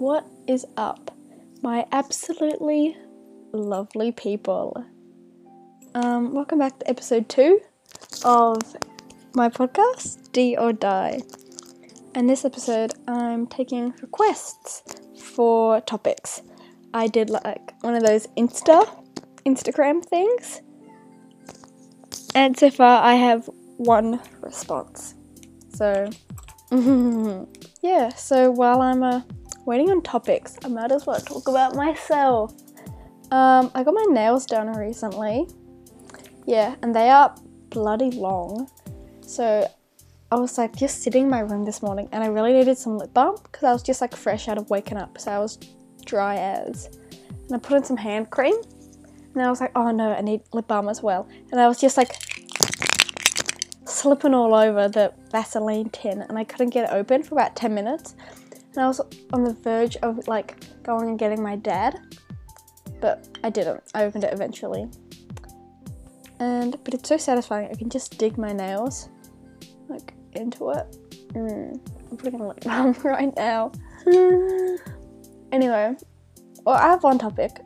What is up, my absolutely lovely people? Um, welcome back to episode two of my podcast, D or Die. In this episode, I'm taking requests for topics. I did like one of those Insta, Instagram things, and so far I have one response. So, yeah. So while I'm uh, waiting on topics, I might as well talk about myself. Um, I got my nails done recently. Yeah, and they are bloody long. So I was like just sitting in my room this morning and I really needed some lip balm because I was just like fresh out of waking up. So I was dry as. And I put in some hand cream and I was like, oh no, I need lip balm as well. And I was just like slipping all over the Vaseline tin and I couldn't get it open for about 10 minutes. And I was on the verge of like going and getting my dad, but I didn't. I opened it eventually. And but it's so satisfying. I can just dig my nails like into it. Mm, I'm putting on lip balm right now. anyway, well, I have one topic.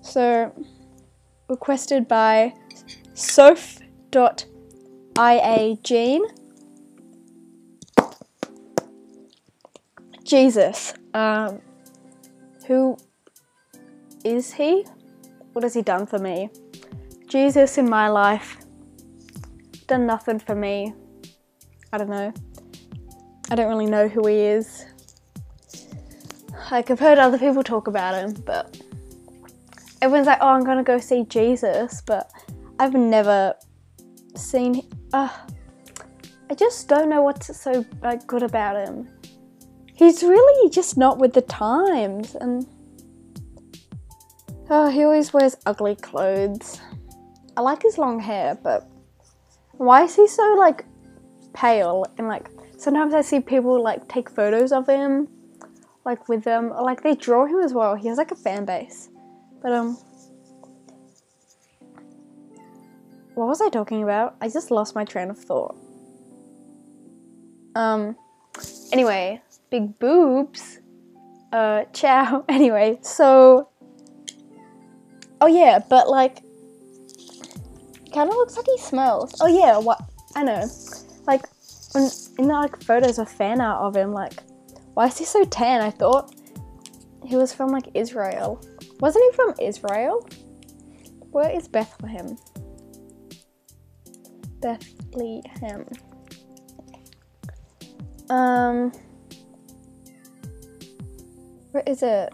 So, requested by Soph.ia Jean. Jesus. Um, who is he? What has he done for me? Jesus in my life. Done nothing for me. I don't know. I don't really know who he is. Like, I've heard other people talk about him, but everyone's like, oh, I'm gonna go see Jesus, but I've never seen. Uh, I just don't know what's so like good about him. He's really just not with the times, and oh, he always wears ugly clothes. I like his long hair, but why is he so like pale and like sometimes I see people like take photos of him like with them like they draw him as well. He has like a fan base. But um what was I talking about? I just lost my train of thought. Um anyway, big boobs. Uh ciao. Anyway, so Oh yeah, but like kind of looks like he smells. Oh yeah, what I know. Like when in the like photos of fan art of him, like why is he so tan? I thought he was from like Israel. Wasn't he from Israel? Where is Bethlehem? Bethlehem. Um, where is it?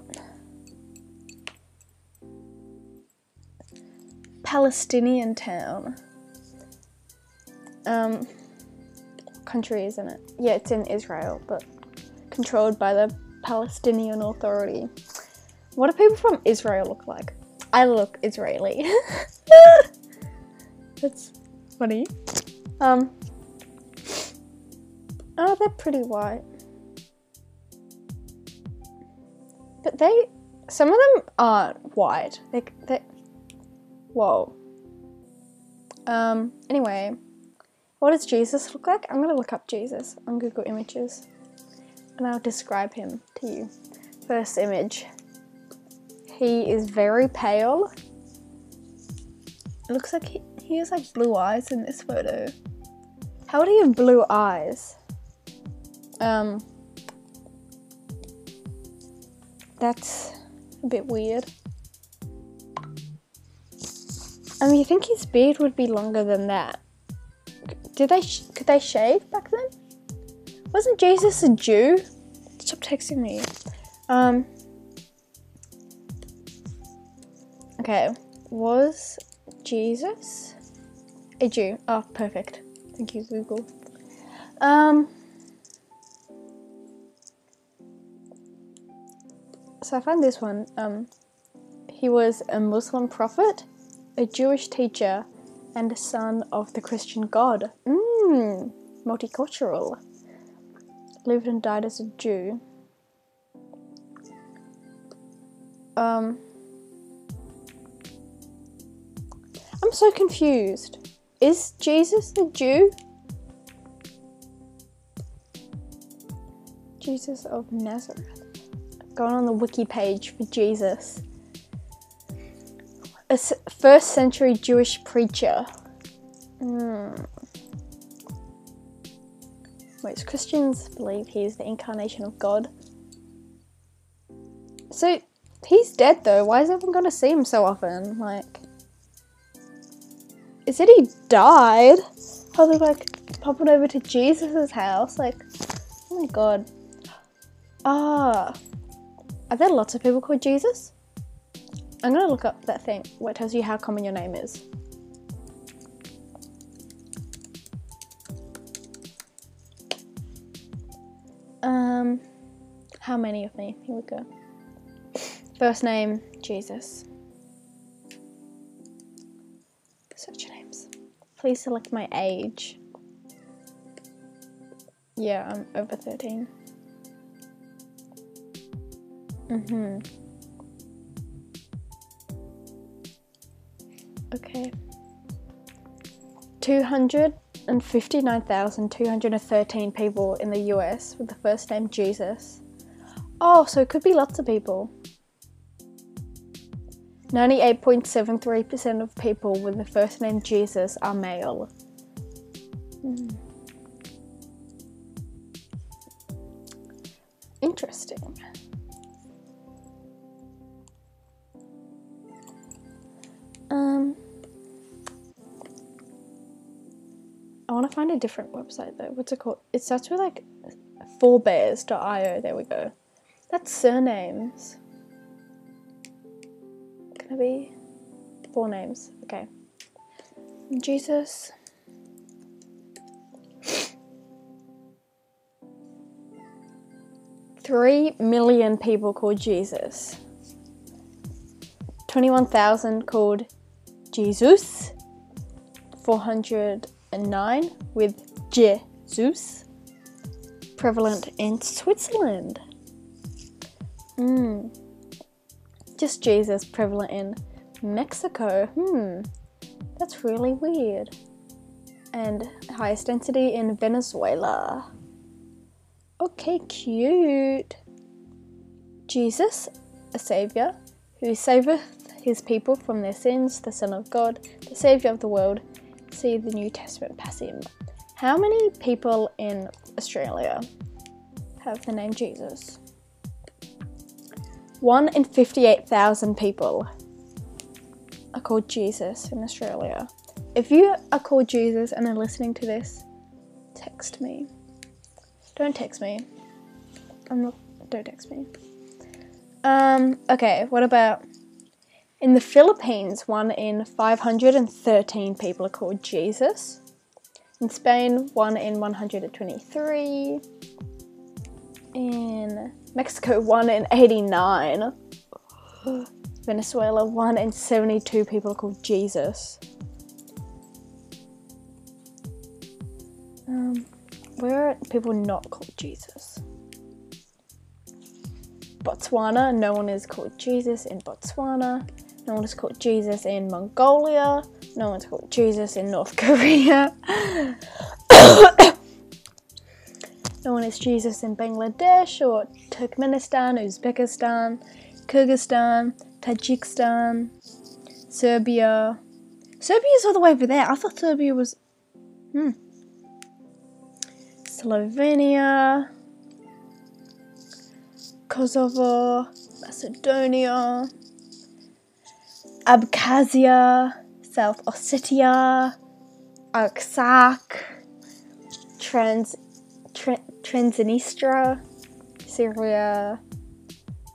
Palestinian town. Um, country, isn't it? Yeah, it's in Israel, but controlled by the Palestinian Authority. What do people from Israel look like? I look Israeli. That's funny. Um. Oh, they're pretty white. But they, some of them aren't white. They, they, whoa. Um. Anyway, what does Jesus look like? I'm gonna look up Jesus on Google Images and I'll describe him to you. First image. He is very pale. It looks like he, he has like blue eyes in this photo. How do you have blue eyes? Um, that's a bit weird. I mean, you think his beard would be longer than that? Did they? could they shave back then? Wasn't Jesus a Jew? Stop texting me. Um. Okay, was Jesus a Jew? Oh, perfect. Thank you, Google. Um. So I found this one. Um, he was a Muslim prophet, a Jewish teacher, and a son of the Christian God. Mmm, multicultural lived and died as a Jew. Um, I'm so confused. Is Jesus the Jew? Jesus of Nazareth. Going on the wiki page for Jesus. A first century Jewish preacher. Hmm. Most Christians believe he is the incarnation of God. So he's dead though. Why is everyone going to see him so often? Like, Is it he died. How they like popping over to Jesus' house? Like, oh my god. Ah, are there lots of people called Jesus? I'm gonna look up that thing where it tells you how common your name is. Um, how many of me? Here we go. First name Jesus. Search your names. Please select my age. Yeah, I'm over 13. Mm-hmm. Okay. 259,213 people in the US with the first name Jesus. Oh, so it could be lots of people. 98.73% of people with the first name Jesus are male. Hmm. Interesting. Want to find a different website though. What's it called? It starts with like forebears.io. There we go. That's surnames. It be four names? Okay. Jesus. Three million people called Jesus. 21,000 called Jesus. 409 with Jesus. Prevalent in Switzerland. Hmm. Just Jesus prevalent in Mexico. Hmm. That's really weird. And highest density in Venezuela. Okay, cute. Jesus, a savior, who saveth his people from their sins, the Son of God, the Saviour of the world. See the New Testament passage. How many people in Australia have the name Jesus? One in 58,000 people are called Jesus in Australia. If you are called Jesus and are listening to this, text me. Don't text me. I'm not. Don't text me. Um. Okay. What about in the Philippines? One in 513 people are called Jesus. In Spain, one in 123. In Mexico, one in 89. Venezuela, one in 72 people are called Jesus. Um, where are people not called Jesus? Botswana, no one is called Jesus in Botswana. No one is called Jesus in Mongolia. No one's called Jesus in North Korea. no one is Jesus in Bangladesh or Turkmenistan, Uzbekistan, Kyrgyzstan, Tajikistan, Serbia. Serbia's all the way over there. I thought Serbia was. Hmm. Slovenia, Kosovo, Macedonia, Abkhazia, South Ossetia, Artsakh, Trans, Tran- Transnistria, Syria,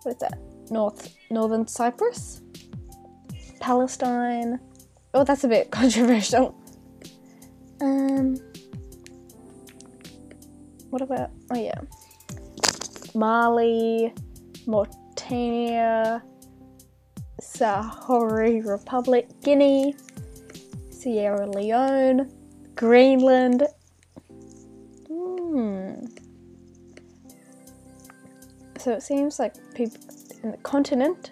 what's that? North Northern Cyprus, Palestine. Oh, that's a bit controversial. Um, what about? Oh yeah, Mali, Mauritania, Sahrawi Republic, Guinea, Sierra Leone, Greenland. Hmm. So it seems like people in the continent,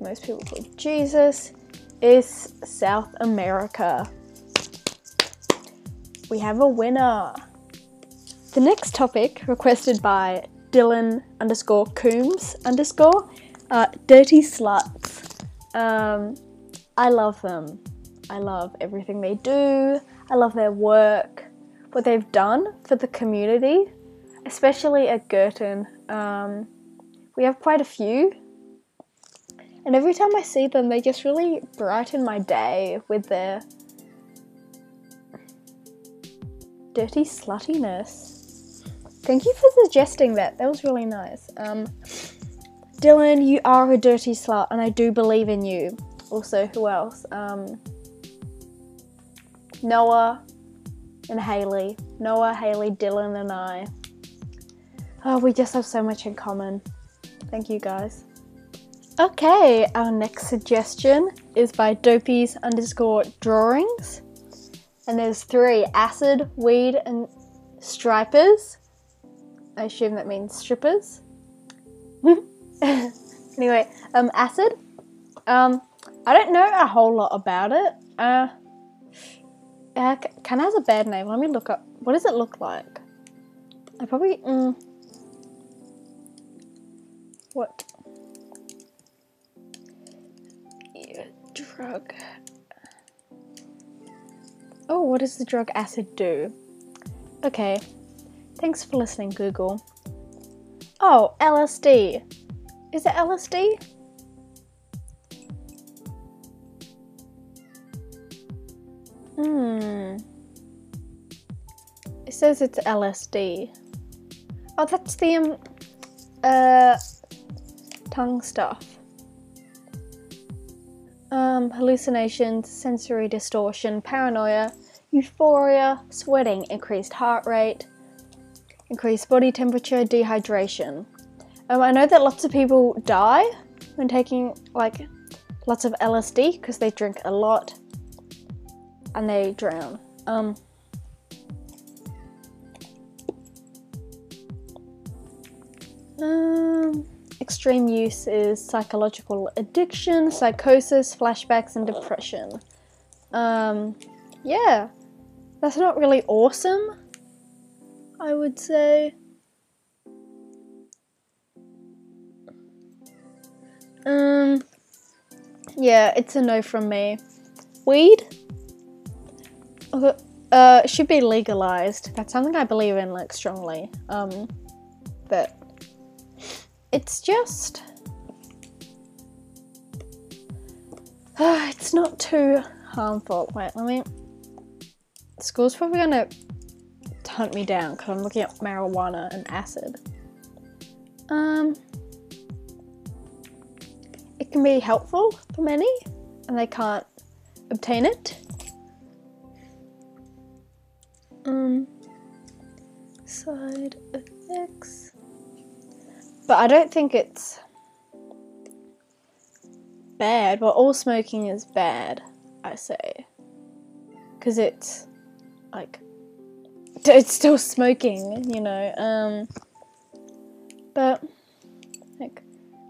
most people call Jesus, is South America. We have a winner. The next topic, requested by Dylan underscore Coombs underscore uh, Dirty Sluts. Um, I love them. I love everything they do. I love their work, what they've done for the community, especially at Girton. Um, we have quite a few. And every time I see them, they just really brighten my day with their dirty sluttiness. Thank you for suggesting that. That was really nice. Um, Dylan, you are a dirty slut, and I do believe in you. Also, who else? Um, Noah and Haley. Noah, Haley, Dylan, and I. Oh, we just have so much in common. Thank you guys. Okay, our next suggestion is by Dopey's underscore drawings. And there's three acid, weed, and stripers. I assume that means strippers. anyway, um, acid. Um, I don't know a whole lot about it. Uh, uh kind of has a bad name. Let me look up. What does it look like? I probably. Mm, what? Yeah, drug. Oh, what does the drug acid do? Okay. Thanks for listening, Google. Oh, LSD. Is it LSD? Hmm. It says it's LSD. Oh, that's the um, uh, tongue stuff. Um, hallucinations, sensory distortion, paranoia, euphoria, sweating, increased heart rate, increased body temperature, dehydration. Um, I know that lots of people die when taking like lots of LSD because they drink a lot and they drown. Um, um Extreme use is psychological addiction, psychosis, flashbacks, and depression. Um, yeah, that's not really awesome, I would say. Um, yeah, it's a no from me. Weed? Uh, should be legalized. That's something I believe in, like, strongly. Um, but it's just. Uh, it's not too harmful. Wait, let me. School's probably gonna hunt me down because I'm looking at marijuana and acid. Um, it can be helpful for many, and they can't obtain it. Um, side effects. But I don't think it's bad. Well, all smoking is bad, I say. Because it's like, it's still smoking, you know. Um, but, like,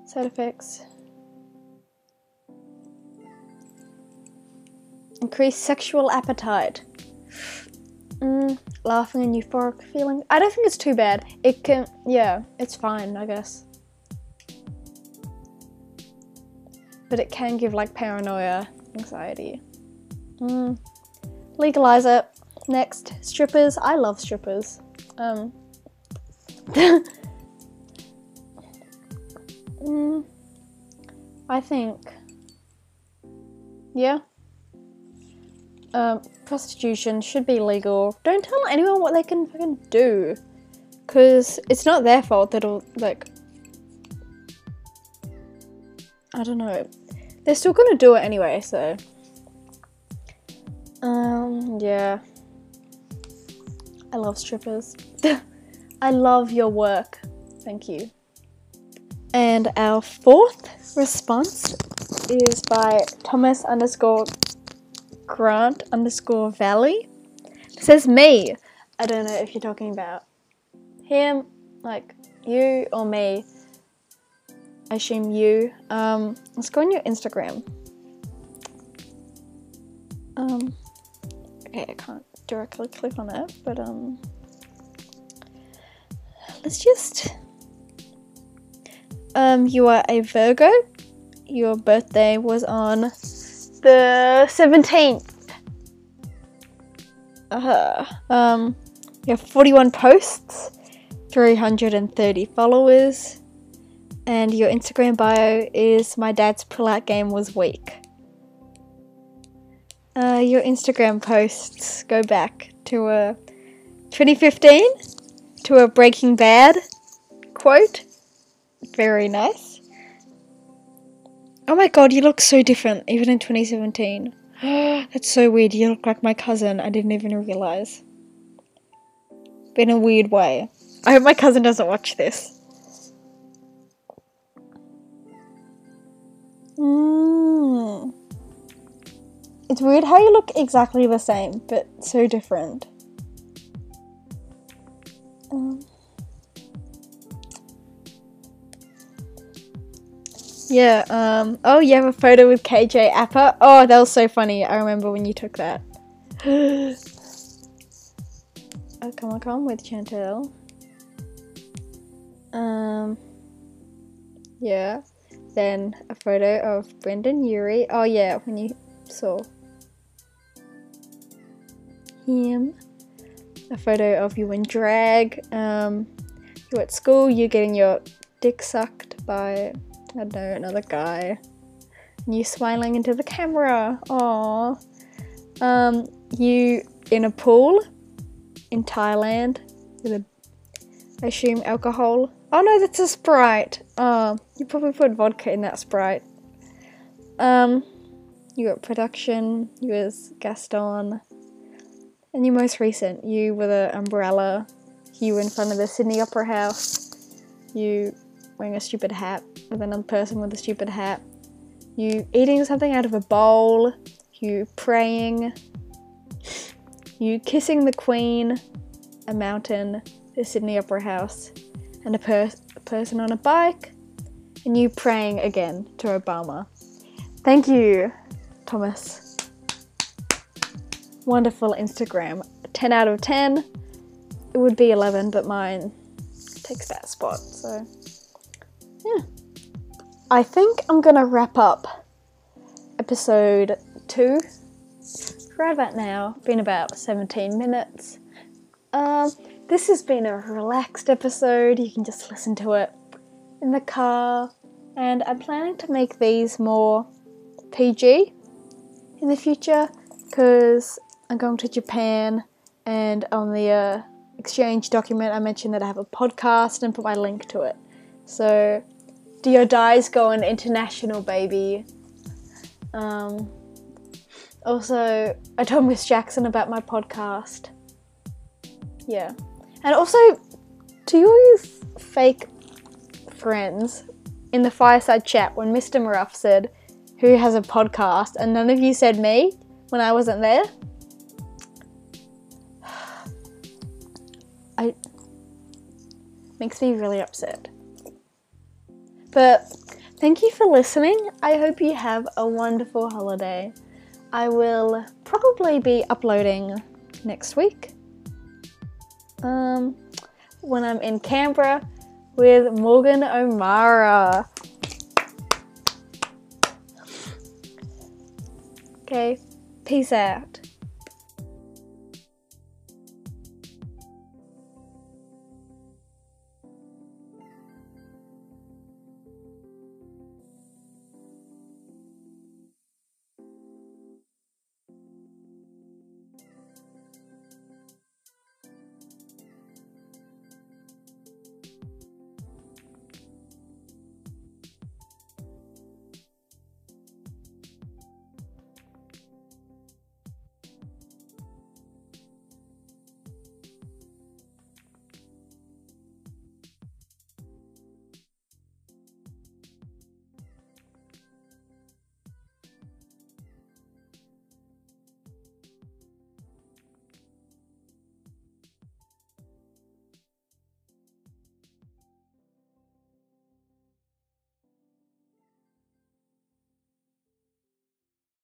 side effects. Increase sexual appetite. Mm, laughing and euphoric feeling. I don't think it's too bad. It can, yeah, it's fine, I guess. But it can give like paranoia, anxiety. Mm. Legalize it. Next, strippers. I love strippers. Um. mm, I think. Yeah um, prostitution should be legal. Don't tell anyone what they can fucking do, because it's not their fault that'll like. I don't know. They're still gonna do it anyway, so. Um. Yeah. I love strippers. I love your work. Thank you. And our fourth response is by Thomas underscore Grant underscore Valley. It says me. I don't know if you're talking about him, like you or me. I assume you. Um, let's go on your Instagram. Um, okay, I can't directly click on it, but um, let's just um, you are a Virgo. Your birthday was on the 17th. Uh, um, you have 41 posts, 330 followers, and your Instagram bio is my dad's pull-out game was weak. Uh, your Instagram posts go back to a 2015 to a Breaking Bad quote. Very nice. Oh my god, you look so different, even in 2017. That's so weird. You look like my cousin. I didn't even realize. But in a weird way. I hope my cousin doesn't watch this. Mm. It's weird how you look exactly the same, but so different. Um. Yeah, um, oh, you have a photo with KJ Apa. Oh, that was so funny. I remember when you took that. oh, come on, come with Chantel. Um, yeah. Then a photo of Brendon Urie. Oh, yeah, when you saw him. A photo of you in drag. Um, you're at school, you're getting your dick sucked by I don't know, another guy. And you smiling into the camera. Aww. Um, you in a pool in Thailand with a, I assume, alcohol. Oh no, that's a Sprite. Oh, you probably put vodka in that Sprite. Um, you got production, you was Gaston. And your most recent, you with an umbrella, you in front of the Sydney Opera House, you wearing a stupid hat with another person with a stupid hat, you eating something out of a bowl, you praying, you kissing the Queen, a mountain, the Sydney Opera House, and a, per- a person on a bike, and you praying again to Obama. Thank you, Thomas. Wonderful Instagram. 10 out of 10. It would be 11, but mine takes that spot, so yeah. I think I'm gonna wrap up episode two right about now. Been about 17 minutes. Um, this has been a relaxed episode. You can just listen to it in the car, and I'm planning to make these more PG in the future because I'm going to Japan, and on the uh, exchange document, I mentioned that I have a podcast and put my link to it. So do your dies on international, baby? Um, also, I told Miss Jackson about my podcast. Yeah. And also, to you f- fake friends in the fireside chat when Mr. Maruff said, Who has a podcast? and none of you said me when I wasn't there. I. makes me really upset. But thank you for listening. I hope you have a wonderful holiday. I will probably be uploading next week. Um, when I'm in Canberra with Morgan O'Mara. Okay, peace out.